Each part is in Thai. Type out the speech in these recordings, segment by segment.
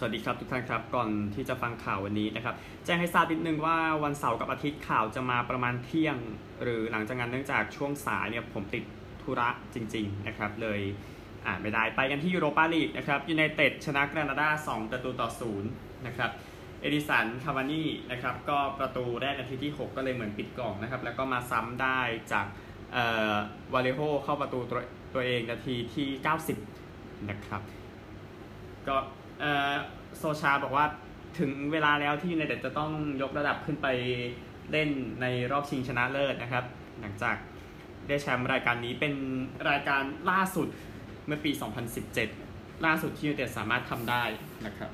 สวัสดีครับทุกท่านครับก่อนที่จะฟังข่าววันนี้นะครับแจ้งให้ทราบนิดนึงว่าวันเสาร์กับอาทิตย์ข่าวจะมาประมาณเที่ยง หรือหลังจากนั้นเนื่องจากช่วงสายเนี่ยผมติดธุระจริง ๆ นะครับเลยอ่านไม่ได้ไปกันที่ยูโรปาลีกนะครับยูไนเต็ดชนะกรนาดา 2 ประตูต่อ0นะครับเอดินสันคาวานี่นะครับก็ประตูแรกนาทีที่ 6 ก็เลยเหมือนปิดกล่องนะครับแล้วก็มาซ้ำได้จากวาเลโฮเข้าประตูตัวตัวเองนาทีที่ 90นะครับก็ โซชาบอกว่าถึงเวลาแล้วที่ยูไนเต็ดจะต้องยกระดับขึ้นไปเล่นในรอบชิงชนะเลิศนะครับ หลังจากได้แชมป์รายการนี้เป็นรายการล่าสุดเมื่อปี 2017 ล่าสุดที่ยูไนเต็ดสามารถทำได้นะครับ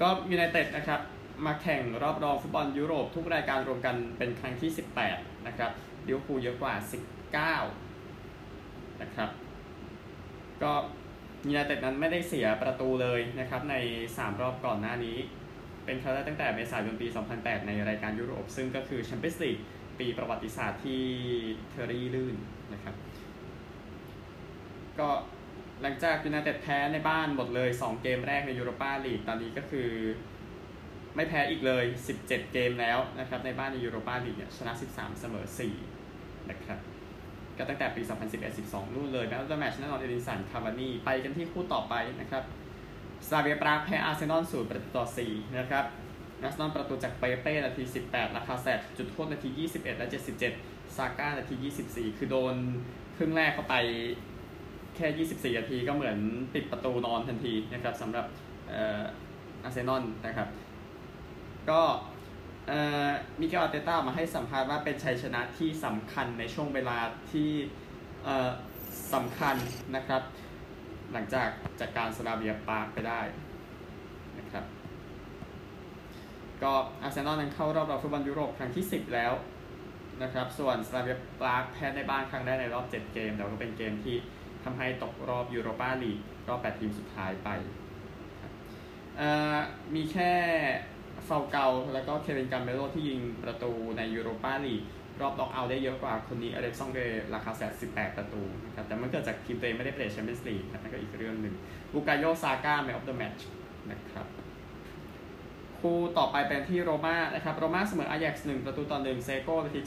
ก็ยูไนเต็ดนะครับมาแข่งรอบรองฟุตบอลยุโรปทุกรายการรวมกันเป็นครั้งที่ 18 นะครับลิเวอร์พูลเยอะกว่า 19 นะครับ ก็ ยูไนเต็ดนั้นไม่ได้เสียประตูเลยนะครับใน 3 รอบก่อนหน้านี้ เป็นครั้งแรกตั้งแต่เมษายนปี 2008 ในรายการยุโรป ซึ่งก็คือแชมเปี้ยนส์ลีกปีประวัติศาสตร์ที่เทอรี่ลื่นนะครับ ก็หลังจากยูไนเต็ดแพ้ในบ้านหมดเลย 2 เกมแรกในยูโรปาลีกตอนนี้ก็คือไม่แพ้อีกเลย 17 เกมแล้วนะครับ ในบ้านในยูโรปาลีกเนี่ยชนะ 13 เสมอ 4 นะครับ ก็ตั้งแต่ปี 2011-12 นู่นเลยแม้วแมชแน่นอนเอดินสันคาวานี่ไปกันที่คู่ต่อไปนะครับสลาเวียปรากแพ้อาร์เซนอลศูนย์ประตูต่อ 4 นะครับอาร์เซนอลประตูจากเปเป้นาที 18 ลากาแซตต์จุดโทษนาที 21 และ 77 ซาก้านาที 24 คือโดนครึ่งแรกเข้าไปแค่ 24 นาทีก็เหมือนปิดประตูนอนทันทีนะครับสำหรับอาร์เซนอลนะครับ ก็ มิเกลอาเตต้ามาให้สัมภาษณ์ว่าเป็นชัยชนะที่สำคัญในช่วงเวลาที่สำคัญนะครับ หลังจากจัดการสลาเวียปรากไปได้นะครับ ก็อาร์เซนอลนั้นเข้ารอบรอบฟุตบอลยุโรปครั้งที่ 10 แล้วนะครับ ส่วนสลาเวียปรากแพ้ในบ้านครั้งแรกในรอบ 7 เกม แต่ก็เป็นเกมที่ทำให้ตกรอบยูโรปาลีกรอบ 8 ทีมสุดท้ายไป มีแค่ ฟัลเกาแล้วก็เควินการเมโลที่ยิงประตูในยูโรปาลีกรอบน็อกเอาต์ได้เยอะกว่าคนนี้อเล็กซองดร์ลากาแซตต์18ประตูนะครับแต่มันเกิดจากทีมตัวเองไม่ได้เล่นแชมเปี้ยนส์ลีกนั่นก็อีกเรื่องหนึ่งบูกายโยซาก้า Man of the Match นะครับคู่ต่อไปเป็นที่โรม่านะครับโรม่าเสมออาแยกซ์หนึ่งประตูต่อหนึ่งเซโก้นาที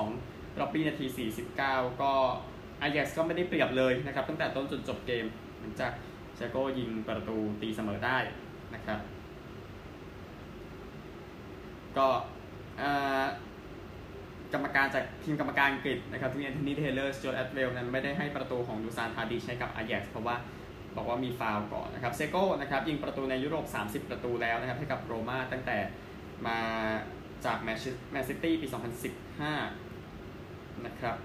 72บร็อบบีย์นาที49ก็อาแยกซ์ก็ไม่ได้เปรียบเลยนะครับตั้งแต่ต้นจนจบเกมหลังจากเซโก้ยิงประตูตีเสมอได้นะครับ ก็กรรมการจากทีมกรรมการอังกฤษนะครับทีมแอนโทนีเทย์เลอร์สจวร์ตแอตต์เวลล์นั้นไม่ได้ให้ประตูของดูซานทาดิชให้กับอาแย็กซ์เพราะว่าบอกว่ามีฟาวล์ก่อนนะครับเซโก้นะครับยิงประตูในยุโรป 30 ประตูแล้วนะครับให้กับโรม่าตั้งแต่มาจากแมนซิตี้ปี 2015 นะครับ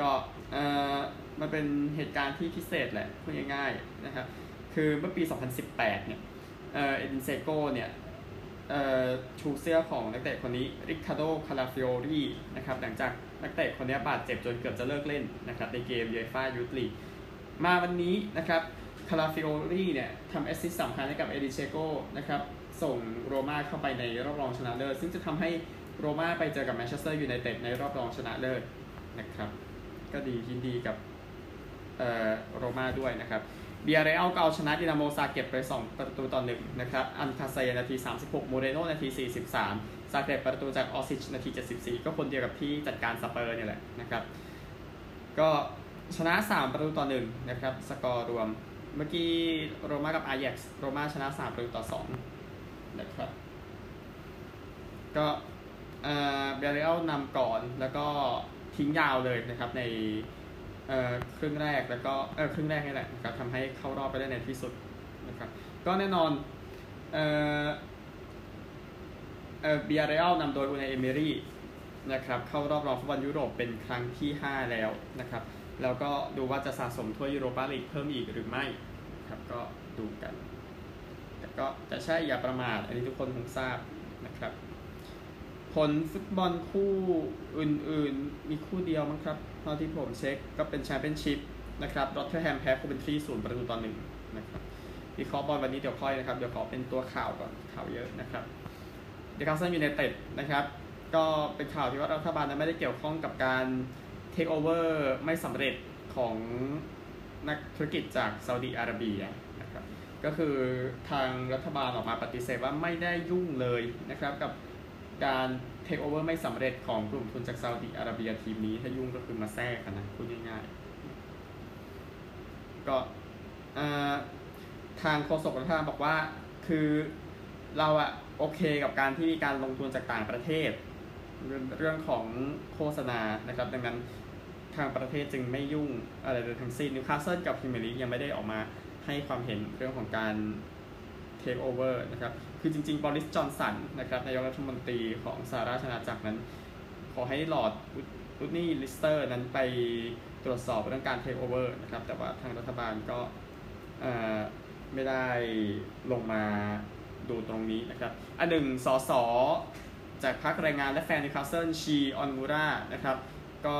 ก็มันเป็นเหตุการณ์ที่พิเศษแหละพูดง่ายๆนะครับ คือเมื่อปี 2018 เนี่ยเอดินเซโก้เนี่ย ชูเสื้อของนักเตะคนนี้ริคคาร์โดคาลาฟิโอรีนะครับหลังจากนักเตะคนนี้บาดเจ็บจนเกือบจะเลิกเล่นนะครับในเกมยูฟ่ายูธลีกมาวันนี้นะครับคาลาฟิโอรีเนี่ยทำแอสซิสต์สำคัญให้กับเอดินเชโกนะครับส่งโรม่าเข้าไปในรอบรองชนะเลิศซึ่งจะทำให้โรม่าไปเจอกับแมนเชสเตอร์ยูไนเต็ดในรอบรองชนะเลิศนะครับก็ดียินดีกับโรม่าด้วยนะครับ บียาร์เรอัลก็เอาชนะดินาโมซาเกร็บไป 2 ประตูต่อหนึ่งนะครับ อัลกาเซร์นาที 36 โมเรโนนาที 43 ซาเกร็บประตูจากออร์ซิชนาที 74 ก็คนเดียวกับที่จัดการสเปอร์เนี่ยแหละนะครับ ก็ชนะ 3 ประตูต่อหนึ่งนะครับ สกอร์รวม เมื่อกี้โรม่ากับอาแย็กซ์โรม่าชนะ 3 ประตูต่อ 2 นะครับ ก็บียาร์เรอัลนำก่อนแล้วก็ทิ้งยาวเลยนะครับใน ครึ่งแรกแล้วก็ครึ่งแรกนี่แหละนะครับทำให้เข้ารอบไปได้ในที่สุดนะครับก็แน่นอนเออบียาร์เรอัลนำโดยอูไนเอเมรี่นะครับเข้ารอบรองฟุตบอลยุโรปเป็นครั้งที่ 5 แล้วนะครับแล้วก็ดูว่าจะสะสมถ้วยยูโรปาลีกเพิ่มอีกหรือไม่ครับก็ดูกัน แต่ก็จะใช่อย่าประมาท อันนี้ทุกคนคงทราบนะครับ ผลฟุตบอลคู่อื่นๆ มีคู่เดียวมั้งครับ เท่าที่ผมเช็คก็เป็นแชมเปี้ยนชิพนะครับร็อตเธอร์แฮมแพ้โคเวนทรีศูนย์ประตูต่อหนึ่งนะครับวิเคราะห์บอลวันนี้เดี๋ยวค่อยนะครับ เดี๋ยวขอเป็นตัวข่าวก่อนข่าวเยอะนะครับนิวคาสเซิลยูไนเต็ดนะครับ ก็เป็นข่าวที่ว่ารัฐบาลนั้นไม่ได้เกี่ยวข้องกับการเทคโอเวอร์ไม่สำเร็จของนักธุรกิจจากซาอุดีอาระเบียนะครับก็คือทางรัฐบาลออกมาปฏิเสธว่าไม่ได้ยุ่งเลยนะครับกับการ เทคโอเวอร์ไม่สำเร็จของกลุ่มทุนจากซาอุดิอาระเบียทีมนี้ ถ้ายุ่งก็คือมาแทรกกันนะพูดง่ายๆ ก็ทางโฆษกรัฐบาลบอกว่าคือเราอะโอเคกับการที่มีการลงทุนจากต่างประเทศ เรื่องของโฆษณานะครับ ดังนั้นทางประเทศจึงไม่ยุ่งอะไรเลยทั้งสิ้นนิวคาสเซิลกับพรีเมียร์ลีกยังไม่ได้ออกมาให้ความเห็นเรื่องของการ เทคโอเวอร์นะครับ คือจริงๆ บอริส จอห์นสันนะครับ นายกรัฐมนตรีของสหราชอาณาจักรนั้น ขอให้ลอร์ดอุดนี่ลิสเตอร์นั้นไปตรวจสอบเรื่องการเทคโอเวอร์นะครับ แต่ว่าทางรัฐบาลก็ไม่ได้ลงมาดูตรงนี้นะครับ อันหนึ่งสอสอจากพรรคแรงงานและแฟนนิวคาสเซิลชีออนวูรานะครับ ก็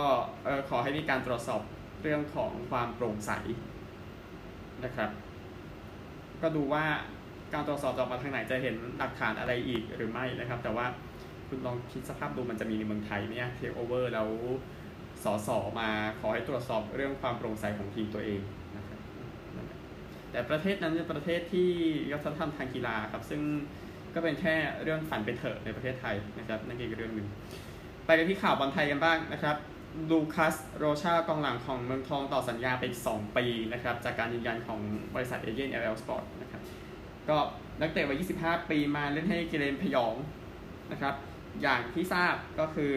ขอให้มีการตรวจสอบเรื่องของความโปร่งใสนะครับ ก็ดูว่า การตรวจสอบออกมาทางไหนจะเห็นหลักฐานอะไรอีกหรือไม่นะครับ แต่ว่าคุณลองคิดสภาพดูมันจะมีในเมืองไทยเนี่ยเทคโอเวอร์แล้วสอสอมาขอให้ตรวจสอบเรื่องความโปร่งใสของทีมตัวเองนะครับแต่ประเทศนั้นเป็นประเทศที่วัฒนธรรมทางกีฬาครับซึ่งก็เป็นแค่เรื่องฝันไปเถอะในประเทศไทยนะครับนั่นเองเรื่องหนึ่งไปกันที่ข่าวบอลไทยกันบ้างนะครับลูคัสโรชากองหลังของเมืองทองต่อสัญญาเป็น2ปีนะครับจากการยืนยันของบริษัทเอเจนต์ LL Sport นะครับ ก็นักเตะวัย 25 ปีมาเล่นให้กิเลนพยองนะครับ อย่างที่ทราบก็คือ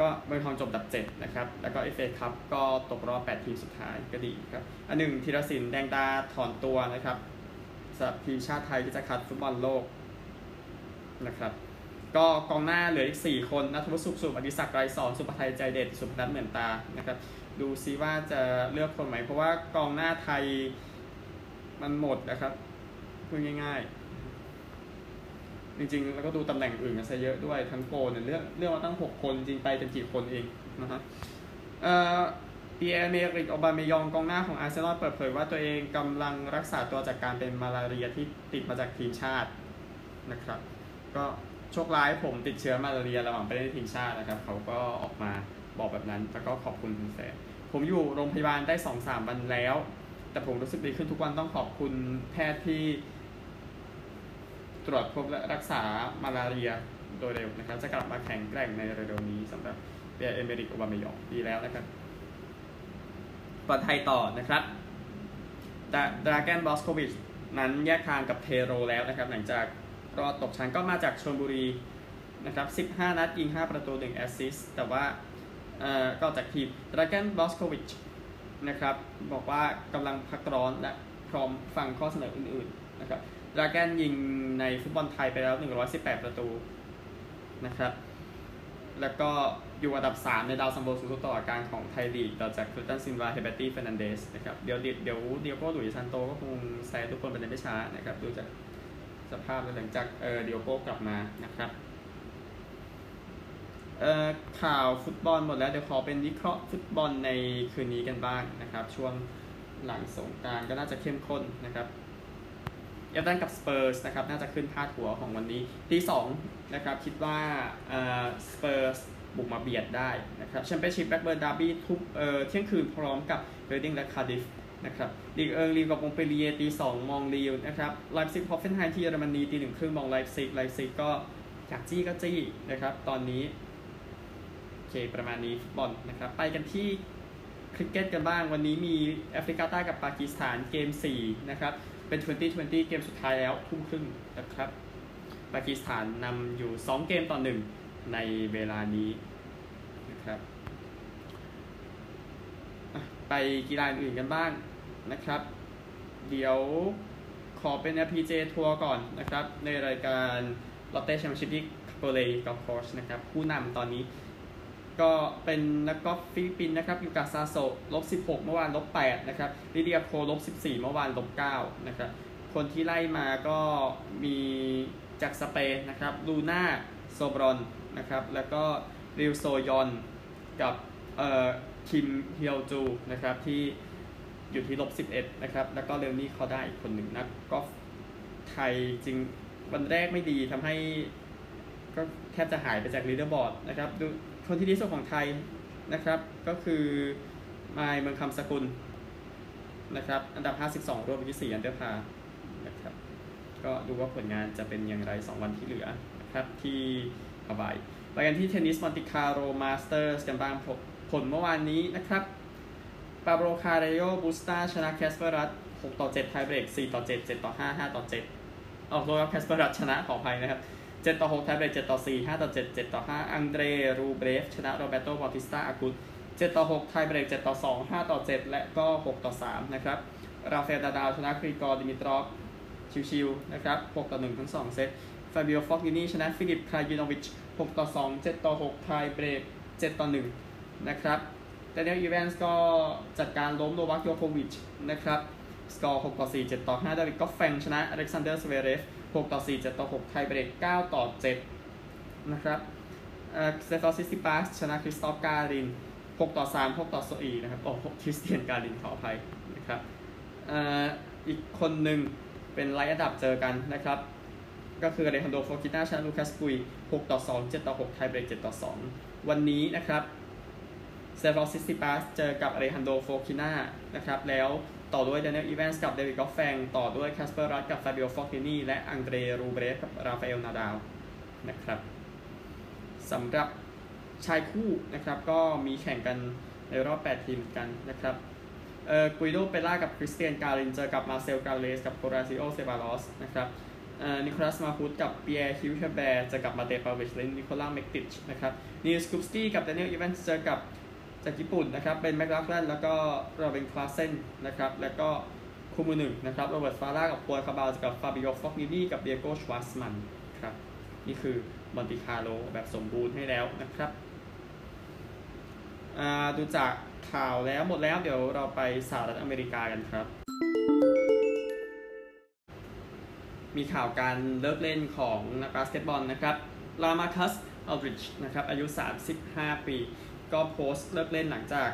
ก็เมืองทองจบอันดับเจ็ดนะครับ แล้วก็เอฟเอคัพก็ตกรอบ 8 ทีมสุดท้ายก็ดีครับ อันหนึ่งธีรศิลป์แดงดาถอนตัวนะครับสำหรับทีมชาติไทยที่จะคัดฟุตบอลโลกนะครับก็กองหน้าเหลืออีก 4 คนณัฐวุฒิสุขสุ่มอดิศักดิ์ไกรษรศุภชัยใจเด็ด สุภณัฏฐ์เหมือนตานะครับ ดูซิว่าจะเลือกคนไหม เพราะว่ากองหน้าไทย มันหมดนะครับพูดง่าย ๆ จริงๆ แล้วก็ดูตำแหน่งอื่นกันซะเยอะด้วยทั้งโกเนี่ยเลือกเลือกมาตั้ง 6 คนจริงไปเป็นกี่คนเองนะฮะเอ่อปีเอเมริกอบาเมยองกองหน้าของอาร์เซนอลเปิดเผยว่าตัวเองกำลังรักษาตัวจากการเป็นมาลาเรียที่ติดมาจากทีมชาตินะครับ ก็โชคร้ายผมติดเชื้อมาลาเรียระหว่างไปเล่นทีมชาตินะครับ เขาก็ออกมาบอกแบบนั้นแล้วก็ขอบคุณคุณแฟนผมอยู่โรงพยาบาลได้สองสามวันแล้ว แต่ผมรู้สึกดีขึ้นทุกวันต้องขอบคุณแพทย์ที่ ตรวจพบและรักษามาลาเรียโดยเร็วนะครับ จะกลับมาแข็งแกร่งในเร็วๆนี้สำหรับปิแอร์เอเมอริกโอบาเมยองดีแล้วนะครับบอลไทยต่อนะครับดรากันบอสโควิชนั้นแยกทางกับโปเทโรแล้วนะครับหลังจากรอดตกชั้นก็มาจากชลบุรีนะครับ 15 นัดยิง 5 ประตู 1 แอสซิสต์แต่ว่าเอ่อก็จากทีมดรากันบอสโควิช นะครับ บอกว่ากำลังพักร้อนและพร้อมฟังข้อเสนออื่นๆนะครับดรากันยิงในฟุตบอลไทยไปแล้ว 118 ประตูนะครับ แล้วก็อยู่อันดับ 3 ในดาวซัมโบสูงสุดตลอดกาลของไทยลีกต่อจากเคลตันซิลวาเฮเบอร์ตี้เฟอร์นันเดสนะครับเดี๋ยวเดี๋ยวดิโอโก้ หลุยส์ ซานโตก็คงแซงทุกคนไปในไม่ช้านะครับ ดูจากสภาพหลังจากเออดิโอโก้กลับมานะครับ ข่าวฟุตบอลหมดแล้วเดี๋ยวขอเป็นวิเคราะห์ฟุตบอลในคืนนี้กันบ้างนะครับ ช่วงหลังสงกรานต์ก็น่าจะเข้มข้นนะครับเอเวอร์ตันกับสเปอร์สนะครับน่าจะขึ้นพาดหัวของวันนี้ที่สองนะครับคิดว่าเออสเปอร์สบุกมาเบียดได้นะครับแชมเปี้ยนชิพแบล็กเบิร์นดาร์บี้ทุกเออเที่ยงคืนพร้อมกับเรดดิ้งและคาร์ดิฟนะครับลีกเอิงลีลล์กับมงต์เปลลิเยร์ตีสองมองลีลล์นะครับไลฟ์ซิกฮอฟเฟนไฮที่เยอรมนีตีหนึ่งครึ่งมองไลฟ์ซิกไลฟ์ซิกก็อยากจี้ก็จี้นะครับตอนนี้ เคประมาณนี้ฟุตบอลนะครับ ไปกันที่คริกเก็ตกันบ้าง วันนี้มีแอฟริกาใต้กับปากีสถานเกม 4 นะครับ เป็น 2020 เกมสุดท้ายแล้วทุ่มครึ่งนะครับ ปากีสถานนำอยู่ 2 เกมต่อ 1 ในเวลานี้นะครับไปกีฬาอื่นกันบ้างนะครับ เดี๋ยวขอเป็น LPG ทัวร์ก่อนนะครับ ในรายการ Lotte Championship ที่ Kapolei Golf Course นะครับ ผู้นำตอนนี้ ก็เป็นนักกอล์ฟฟิลิปปินส์นะครับอยู่กับซาโซลบ16 เมื่อวานลบ8นะครับลิเดียโคลบ14 เมื่อวานลบ9นะครับคนที่ไล่มาก็มีจากสเปนนะครับลูน่าโซบรอนนะครับแล้วก็ริวโซยอนกับเอ่อคิมเฮียวจูนะครับที่อยู่ที่ลบ11นะครับแล้วก็เนลลี่ คอร์ด้าอีกคนหนึ่งนักกอล์ฟไทยจริงวันแรกไม่ดีทำให้ก็แทบจะหายไปจาก leaderboard นะครับดู คนที่ดีสุดของไทยนะครับก็คือมายด์ เมืองขุมสกุลนะครับอันดับ 52รวมไปที่4 under par นะครับก็ดูว่าผลงานจะเป็นอย่างไร 2 วันที่เหลือนะครับที่ฮาวายไปกันที่เทนนิสมอนติคาร์โล มาสเตอร์สกันบ้างผลเมื่อวานนี้นะครับปาโบล คาร์เรโญ บุสตาชนะแคสเปอร์ รุด 6ต่อ7ไทเบรก4ต่อ7 7ต่อ5 5ต่อ7ออกตัวครับแคสเปอร์ รุดชนะขออภัยนะครับ 7 ต่อ 6 ไทเบรก7ต่อ 4 5 ต่อ 7 7 ต่อ 5 อังเดรรูเบลฟ ชนะโรแบร์โต เบาติสตาอากุต7ต่อ 6 ไทเบรก7ต่อ 2 5 ต่อ 7 และก็ 6 ต่อ 3 นะครับ ราฟาเอล นาดาลชนะกริกอร์ดิมิทรอฟ ชิวๆ นะครับ 6 ต่อ 1 ทั้ง 2 เซตฟาบิโอฟอญญินีชนะฟิลิป คราจิโนวิช 6 ต่อ 2 7 ต่อ 6 ไทเบรก 7 ต่อ 1 นะครับแดเนียลอีแวนส์ก็จัดการล้มโนวัค ยอโควิชนะครับ สกอร์ 6 ต่อ 4 7 ต่อ 5 ดาวิดกอฟแฟงชนะอเล็กซานเดอร์ ซเวเรฟ6 ต่อ 4 7 ต่อ 6 ไทเบรก 9 ต่อ 7 นะครับเอ่อสเตฟานอสซิตซิปาสชนะคริสตอฟการิน 6 ต่อ 3 6 ต่อ4นะครับโอ้คริสเตียนการินขออภัยนะครับเอ่ออีกคนหนึ่งเป็นไล่อันดับเจอกันนะครับ ก็คืออเลฮานโดร โฟกิน่าชนะลูคัส ปุย 6 ต่อ 2 7 ต่อ 6 ไทเบรก 7 ต่อ 2 วันนี้นะครับสเตฟานอสซิตซิปาสเจอกับอเลฮานโดร โฟกิน่านะครับแล้ว ต่อด้วยแดเนียลอีแวนส์กับเดวิดกอฟแฟง ต่อด้วยแคสเปอร์รุดกับฟาบิโอฟอญญินีและอังเดรรูเบลฟกับราฟาเอลนาดาลนะครับสำหรับชายคู่นะครับก็มีแข่งกันในรอบ 8 ทีมกันนะครับเอ่อกุยโดเปยากับคริสเตียนการินเจอกับมาร์เซล กราโนเยร์สกับโฮราซิโอเซบาลอสนะครับเอ่อนิโคลัสมาฮุตกับปิแอร์ฮิวจ์ แอร์แบร์เจอกับมาเตปาวิชและนิโคล่าเมคติชนะครับนีล สคุปสกี้กับแดเนียลอีแวนส์เจอกับ จากญี่ปุ่นนะครับเป็นแม็คลาคลันแล้วก็ราเวนคลาเซนนะครับแล้วก็คู่มือหนึ่งนะครับโรเบิร์ตฟาราห์กับฮวน คาบาลกับฟาบิโอฟอญญินีกับดิเอโกชวาร์ตซ์มันครับนี่คือมอนติคาร์โลแบบสมบูรณ์ให้แล้วนะครับดูจากข่าวแล้วหมดแล้วเดี๋ยวเราไปสหรัฐอเมริกากันครับ มีข่าวการเลิกเล่นของนักบาสเกตบอลนะครับลามาร์คัสอัลดริดจ์นะครับอายุ 35 ปี ก็โพสต์เลิกเล่นหลังจาก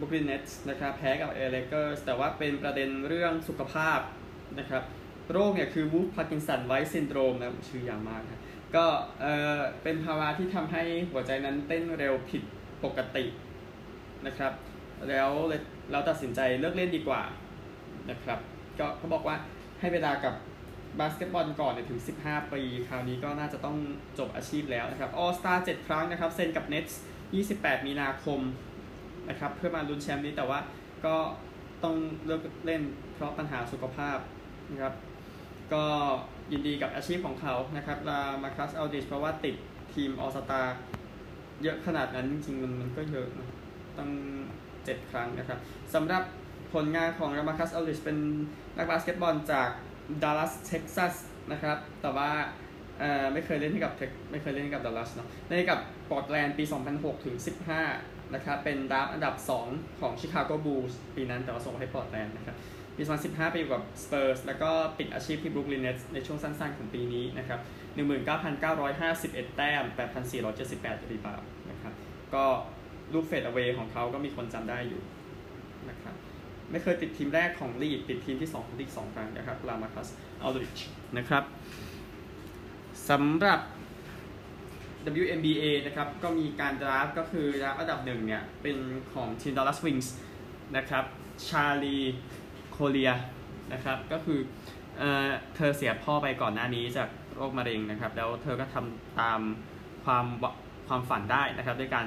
บุคลินเนสนะครับแพ้กับเอเลเกอร์แต่ว่าเป็นประเด็นเรื่องสุขภาพนะครับโรคเนี่ยคือ Wolff-Parkinson-White syndrome นะชื่อยาวมากนะก็เออเป็นภาวะที่ทำให้หัวใจนั้นเต้นเร็วผิดปกตินะครับ แล้วเราตัดสินใจเลิกเล่นดีกว่านะครับก็เขาบอกว่าให้เวลากับบาสเกตบอลก่อนถึง 15 ปี คราวนี้ก็น่าจะต้องจบอาชีพแล้วนะครับ All-Star 7ครั้งนะครับ เซ็นกับเน็ตส์ 28 มีนาคมนะครับเพื่อมาลุ้นแชมป์นี้แต่ว่าก็ต้องเลิกเล่นเพราะปัญหาสุขภาพนะครับก็ยินดีกับอาชีพของเขานะครับลามาคัสอัลดิชเพราะว่าติดทีม All-Star เยอะขนาดนั้นจริงๆมันมันก็เยอะนะตั้ง7ครั้งนะครับสำหรับผลงานของรามาคัสอัลดิชเป็นนักบาสเกตบอลจากดัลลัสเท็กซัสนะครับแต่ว่า ไม่เคยเล่นให้กับเทคไม่เคยเล่นให้กับดัลลัสเนาะเล่นกับปอร์ตแลนด์ปี 2006 ถึง 15 นะครับเป็น draft อันดับ 2 ของชิคาโกบูลส์ปีนั้นแต่ว่าส่งให้ปอร์ตแลนด์นะครับปี 2015 ไปอยู่กับสเปอร์สแล้วก็ปิดอาชีพที่บรุกลินเน็ตส์ในช่วงสั้นๆ ของปีนี้นะครับ 19,951 แต้ม 8,478 rebound นะครับ ก็ลูก fadeaway ของเขาก็มีคนจำได้อยู่นะครับ ไม่เคยติดทีมแรกของลีกติดทีมที่ 2 ของลีก2ครั้งนะครับลามาร์คัสอัลดริดจ์นะครับ สำหรับ WNBA นะครับ ก็มีการ draft ก็คือ draft อันดับหนึ่งเนี่ย เป็นของทีมดัลลัสวิงส์นะครับ ชาร์ลีคอลลิเออร์นะครับ ก็คือเอ่อเธอเสียพ่อไปก่อนหน้านี้จากโรคมะเร็งนะครับ แล้วเธอก็ทำตามความความฝันได้นะครับ ด้วยการ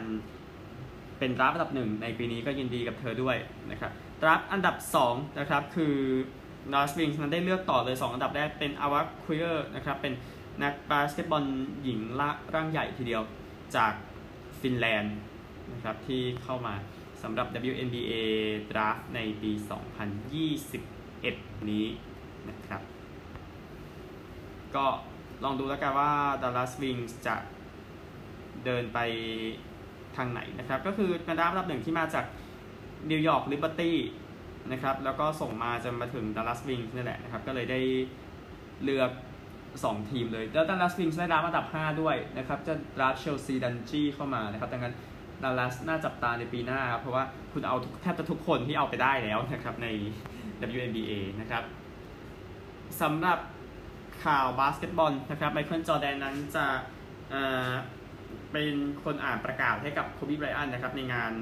เป็น draft อันดับหนึ่งในปีนี้ก็ยินดีกับเธอด้วยนะครับ draft อันดับ 2 นะครับ คือดัลลัสวิงส์นั้นได้เลือกต่อเลย 2 อันดับแรกเป็นอาวัคคูเออร์นะครับ เป็น นักบาสเกตบอลหญิงละร่างใหญ่ทีเดียวจากฟินแลนด์นะครับที่เข้ามาสำหรับ WNBA Draft ในปี 2021 นี้นะครับ ก็ลองดูแล้วกันว่า Dallas Wings จะเดินไปทางไหนนะครับ ก็คือเป็น draft อันดับหนึ่งที่มาจากนิวยอร์กลิเบอร์ตี้นะครับ แล้วก็ส่งมาจนมาถึงดัลลัสวิงส์นี่แหละนะครับ ก็เลยได้เลือก 2 ทีมเลยแล้วดัลลัสวิงส์ได้รับอันดับ 5 ด้วยนะครับจะรับเชลซีดันจี้เข้ามานะครับดังนั้นดัลลัสน่าจับตาในปีหน้าครับเพราะว่าคุณเอาแทบจะทุกคนที่เอาไปได้แล้วนะครับใน WNBA นะครับสำหรับข่าวบาสเกตบอลนะครับไมเคิลจอร์แดนนั้นจะเป็นคนอ่านประกาศให้กับโคบีไบรอันนะครับในงาน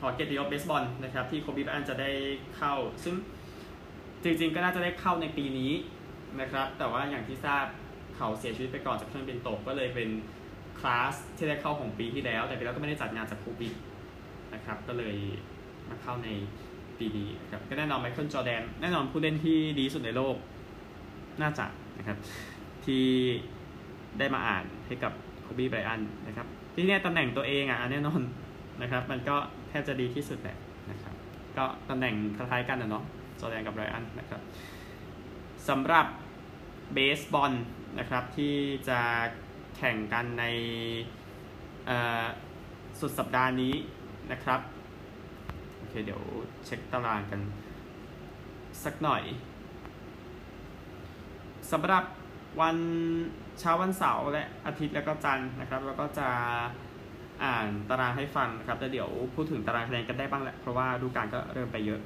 Hall อเกียรติยศเบสบอลนะครับที่โคบีไบรอันจะได้เข้า ซึ่งจริงๆก็น่าจะได้เข้าในปีนี้ นะครับ แต่ว่าอย่างที่ทราบเขาเสียชีวิตไปก่อนจากเครื่องบินตกก็เลยเป็นคลาสที่ได้เข้าของปีที่แล้ว แต่ปีแล้วก็ไม่ได้จัดงานจากโควิดนะครับ ก็เลยมาเข้าในปีนี้นะครับ ก็แน่นอนไมเคิลจอแดน แน่นอนผู้เล่นที่ดีสุดในโลก น่าจะนะครับ ที่ได้มาอ่านให้กับโคบีไบรอันนะครับ ที่เนี่ยตำแหน่งตัวเองอะแน่นอนนะครับ มันก็แทบจะดีที่สุดแหละนะครับ ก็ตำแหน่งคล้ายๆกันนะเนาะจอแดนกับไบรอันนะครับสำหรับ เบสบอลนะครับ ที่จะแข่งกันในสุดสัปดาห์นี้นะครับ โอเค เดี๋ยวเช็คตารางกันสักหน่อยสำหรับวันเช้าวันเสาร์และอาทิตย์แล้วก็จันทร์นะครับ แล้วก็จะอ่านตารางให้ฟังนะครับแต่เดี๋ยวพูดถึงตารางคะแนนกันได้บ้างแหละ เพราะว่าฤดูกาลก็เริ่มไปเยอะ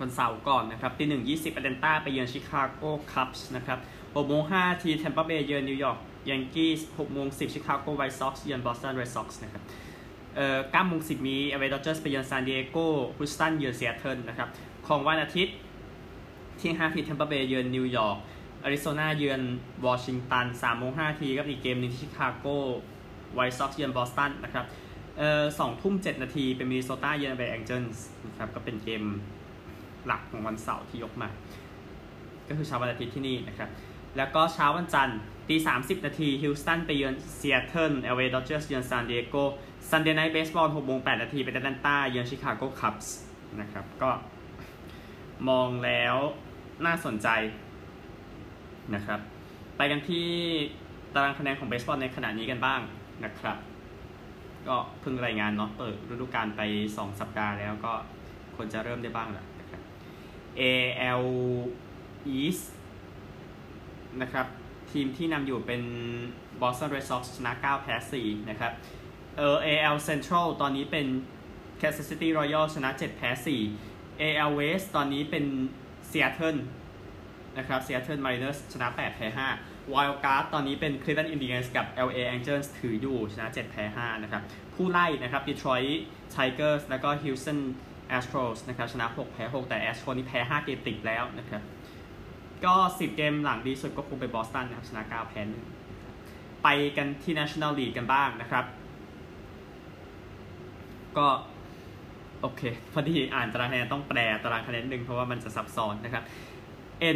วันเสาร์ก่อนนะครับตีหนึ่งยี่สิบแอตแลนตาไปเยือนชิคาโกคัพส์นะครับหกโมงห้าทีแทมเปอร์เบย์เยือนนิวยอร์กแยงกี้หกโมงสิบชิคาโกไวท์ซ็อกซ์เยือนบอสตันเรดซ็อกซ์นะครับเอ่อเก้าโมงสิบมีแอลเอดอดเจอร์สไปเยือนซานดิเอโกฮุสตันเยือนเซีแอตเทิลนะครับของวันอาทิตย์ที่ห้าทีแทมเปอร์เบย์เยือนนิวยอร์กอาริโซนาเยือนวอชิงตันสามโมงห้าทีกับอีกเกมหนึ่งที่ชิคาโกไวท์ซ็อกซ์เยือนบอสตันนะครับเอ่อสองทุ่มเจ็ดนาทีเป็นมินนิโซตาเยือนแอลเอแองเจิลส์นะครับก็เป็นเกม หลักของวันเสาร์ที่ยกมา ก็คือเช้าวันอาทิตย์ที่นี่นะครับ แล้วก็เช้าวันจันทร์ตีสามสิบนาทีฮิวสตันไปเยือนซีแอตเทิลเอลเวย์ดอจเจอร์สเยือนซานดิเอโก Sunday Night Baseball หกโมงแปดนาทีเป็นแอตแลนตาเยือนชิคาโกคัพส์นะครับ ก็มองแล้วน่าสนใจนะครับ ไปกันที่ตารางคะแนนของเบสบอลในขณะนี้กันบ้างนะครับ ก็เพิ่งรายงานเนาะเปิดฤดูกาลไป 2 สัปดาห์แล้วก็ควรจะเริ่มได้บ้างแหละนะครับ AL East นะครับทีมที่นำอยู่เป็น Boston Red Sox ชนะ 9 แพ้ 4 นะครับเออ AL Central ตอนนี้เป็น Kansas City Royals ชนะ 7 แพ้ 4 AL West ตอนนี้เป็น Seattle นะครับ Seattle Mariners ชนะ 8 แพ้ 5 Wild Card ตอนนี้เป็น Cleveland Indians กับ LA Angels ถืออยู่ชนะ 7 แพ้ 5 นะครับ ผู้ไล่นะครับ Detroit Tigers แล้วก็ Houston Astros นะครับชนะ 6 แพ้ 6 แต่ Astros นี่แพ้ 5 เกมติดแล้วนะครับก็ 10 เกมหลังดีสุดก็คงเป็นบอสตันนะครับชนะ 9 แพ้1ไปกันที่ National League กันบ้างนะครับ ก็โอเค พอดีอ่านตารางคะแนนต้องแปลตารางคะแนนหนึ่งเพราะว่ามันจะซับซ้อนนะครับ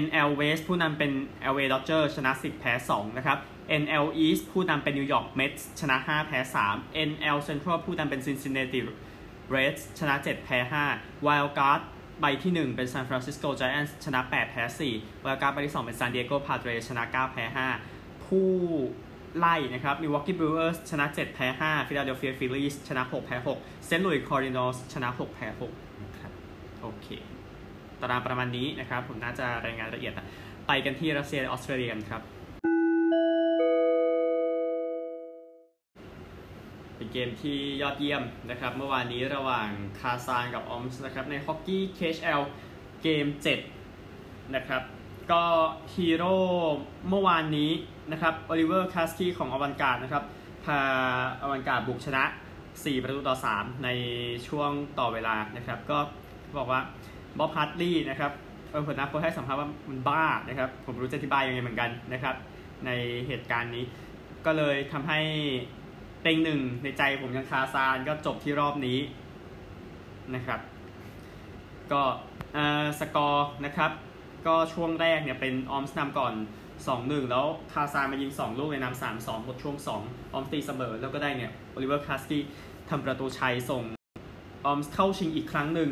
NL West ผู้นำเป็น LA Dodgers ชนะ 10 แพ้ 2 นะครับ NL East ผู้นำเป็น New York Mets ชนะ 5 แพ้ 3 NL Central ผู้นำเป็น Cincinnati Reds ชนะ 7 แพ้5 Wild Card ใบที่ 1 เป็น San Francisco Giants ชนะ 8 แพ้4 Wild Card ใบที่ 2 เป็น San Diego Padres ชนะ 9 แพ้ 5 ผู้ไล่นะครับ Milwaukee Brewers ชนะ 7 แพ้ 5 Philadelphia Phillies ชนะ 6 แพ้ 6 St. Louis Cardinals ชนะ 6 แพ้6นะครับโอเค ตารางประมาณนี้นะครับ ผมน่าจะรายงานละเอียด ไปกันที่รัสเซียออสเตรเลียกันครับ เป็นเกมที่ยอดเยี่ยมนะครับ เมื่อวานนี้ระหว่างคาซานกับออมสค์นะครับ ในฮอกกี้ KHL เกม 7 นะครับ ก็ฮีโร่เมื่อวานนี้นะครับโอลิเวอร์คาสกี้ของอวันการ์ดนะครับพาอวันการ์ดบุกชนะ 4 ประตูต่อ 3 ในช่วงต่อเวลานะครับ ก็บอกว่าบ๊อบฮัตลี่นะครับเออผลนักโค้ชให้สัมภาษณ์ว่ามันบ้านะครับ ผมไม่รู้จะอธิบายยังไงเหมือนกันนะครับ ในเหตุการณ์นี้ก็เลยทำให้ เต็งหนึ่งในใจผมยังคาซานก็จบที่รอบนี้นะครับ ก็สกอร์นะครับ ก็ช่วงแรกเนี่ยเป็นออมสค์นำก่อน 2-1 แล้วคาซานมายิง 2 ลูกในนำ3-2หมดช่วง 2 ออมสค์ตีเสมอ แล้วก็ได้เนี่ยโอลิเวอร์คาสกี้ทำประตูชัยส่งออมสค์เข้าชิงอีกครั้งหนึ่ง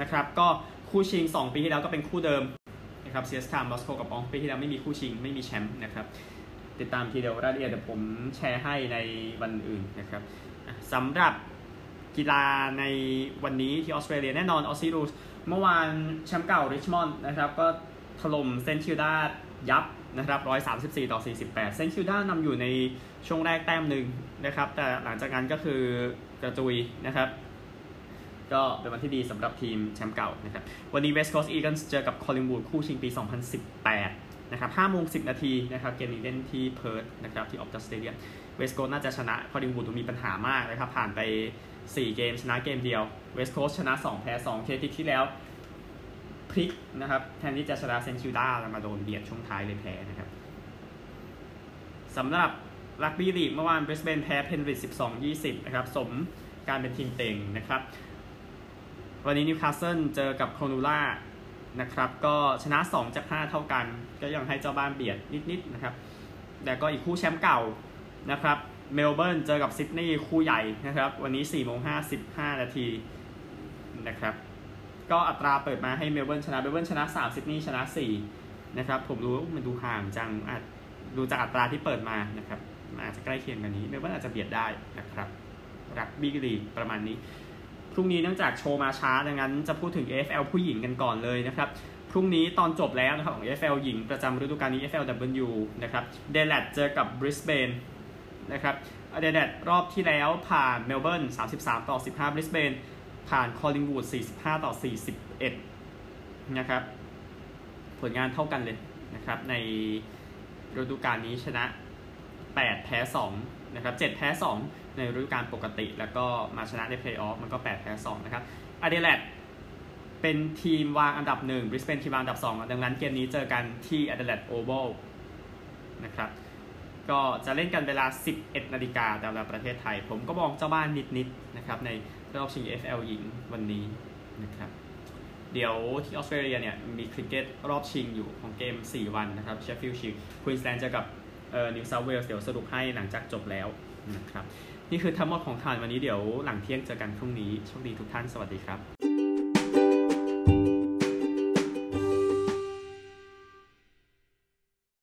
นะครับ ก็คู่ชิง 2 ปีที่แล้วก็เป็นคู่เดิมนะครับซีเอสเคเอมอสโกกับออมสค์ปีที่แล้วไม่มีคู่ชิงไม่มีแชมป์นะครับ ติดตามทีเดียวรายละเอียดเดี๋ยวผมแชร์ให้ในวันอื่นนะครับสำหรับกีฬาในวันนี้ที่ออสเตรเลียแน่นอนออสซิรูสเมื่อวานแชมป์เก่าริชมอนด์นะครับ ก็ถล่มเซนคิวดายับนะครับ134 ต่อ 48 เซนคิวดานำอยู่ในช่วงแรกแต้มหนึ่งนะครับ แต่หลังจากนั้นก็คือกระจุยนะครับ ก็เป็นวันที่ดีสำหรับทีมแชมป์เก่านะครับ วันนี้ West Coast Eagles เจอกับ Collingwood คู่ชิงปี 2018 นะครับ5โมง10 นาทีนะครับเกมนี้เล่นที่เพิร์ธนะครับที่ออพตัสสเตเดียมเวสต์โคสต์น่าจะชนะคอลิงวูดมีปัญหามากนะครับผ่านไป 4 เกมชนะเกมเดียวเวสโ o สชนะ 2 แพ้2เกมที่แล้วพลิกนะครับแทนที่จะชนะเซนต์คิลดาแล้วมาโดนเบียดช่วงท้ายเลยแพ้นะครับสำหรับลักบี้ลีกเมื่อวานบริสเบนแพ้เพนริธ12-20นะครับสมกับเป็นทีมเต็งนะครับ วันนี้นิวคาสเซิลเจอกับโครนูลลา นะครับ ก็ชนะ 2 จาก 5 เท่ากัน ก็ยังให้เจ้าบ้านเบียดนิดๆนะครับ แต่ก็อีกคู่แชมป์เก่านะครับ เมลเบิร์นเจอกับซิดนีย์คู่ใหญ่นะครับ วันนี้4โมง55นาทีนะครับ ก็อัตราเปิดมาให้เมลเบิร์นชนะ เมลเบิร์นชนะ3ซิดนีย์ชนะ4นะครับ ผมรู้มันดูห่างจังดูจากอัตราที่เปิดมานะครับมันอาจจะใกล้เคียงกันนี้ เมลเบิร์นอาจจะเบียดได้นะครับรักบี้ลีประมาณนี้ รุ่งนี้เนื่องจากโชว์มาช้าดังนั้นจะพูดถึง AFL ผู้หญิงกันก่อนเลยนะครับ พรุ่งนี้ตอนจบแล้วนะครับของ AFL หญิงประจำฤดูกาลนี้ AFLW นะครับเดล a ดเจอกับบริสเบนนะครับเดล a ดรอบที่แล้วผ่านเมลเบิร์น33 ต่อ 15บริสเบนผ่านคอลลิงวูด45 ต่อ 41 นะครับผลงานเท่ากันเลยนะครับในฤดูกาลนี้ชนะ 8 แพ้ 2 นะครับ7แพ้ 2 ในฤดูกาลปกติ แล้วก็มาชนะในเพลย์ออฟมันก็ 8 แพ้ 2 นะครับอเดเลดเป็นทีมวางอันดับ1บริสเบนทีมวางอันดับ 2 ดังนั้นเกมนี้เจอกันที่อเดเลดโอเวลนะครับก็จะเล่นกันเวลา 11 นาฬิกาตามเวลาประเทศไทย ผมก็มองเจ้าบ้านนิดๆนะครับในรอบชิง FL หญิงวันนี้นะครับเดี๋ยวที่ออสเตรเลียเนี่ยมีคริกเก็ตรอบชิงอยู่ของเกม 4 วันนะครับเชฟฟิลด์ชีลด์ควีนสแลนด์เจอกับ นิวเซาท์เวลส์เดี๋ยวสรุปให้หลังจากจบแล้วนะครับนี่คือทั้งหมดของข่าววันนี้เดี๋ยวหลังเที่ยงเจอกันพรุ่งนี้โชคดีทุกท่านสวัสดีครับ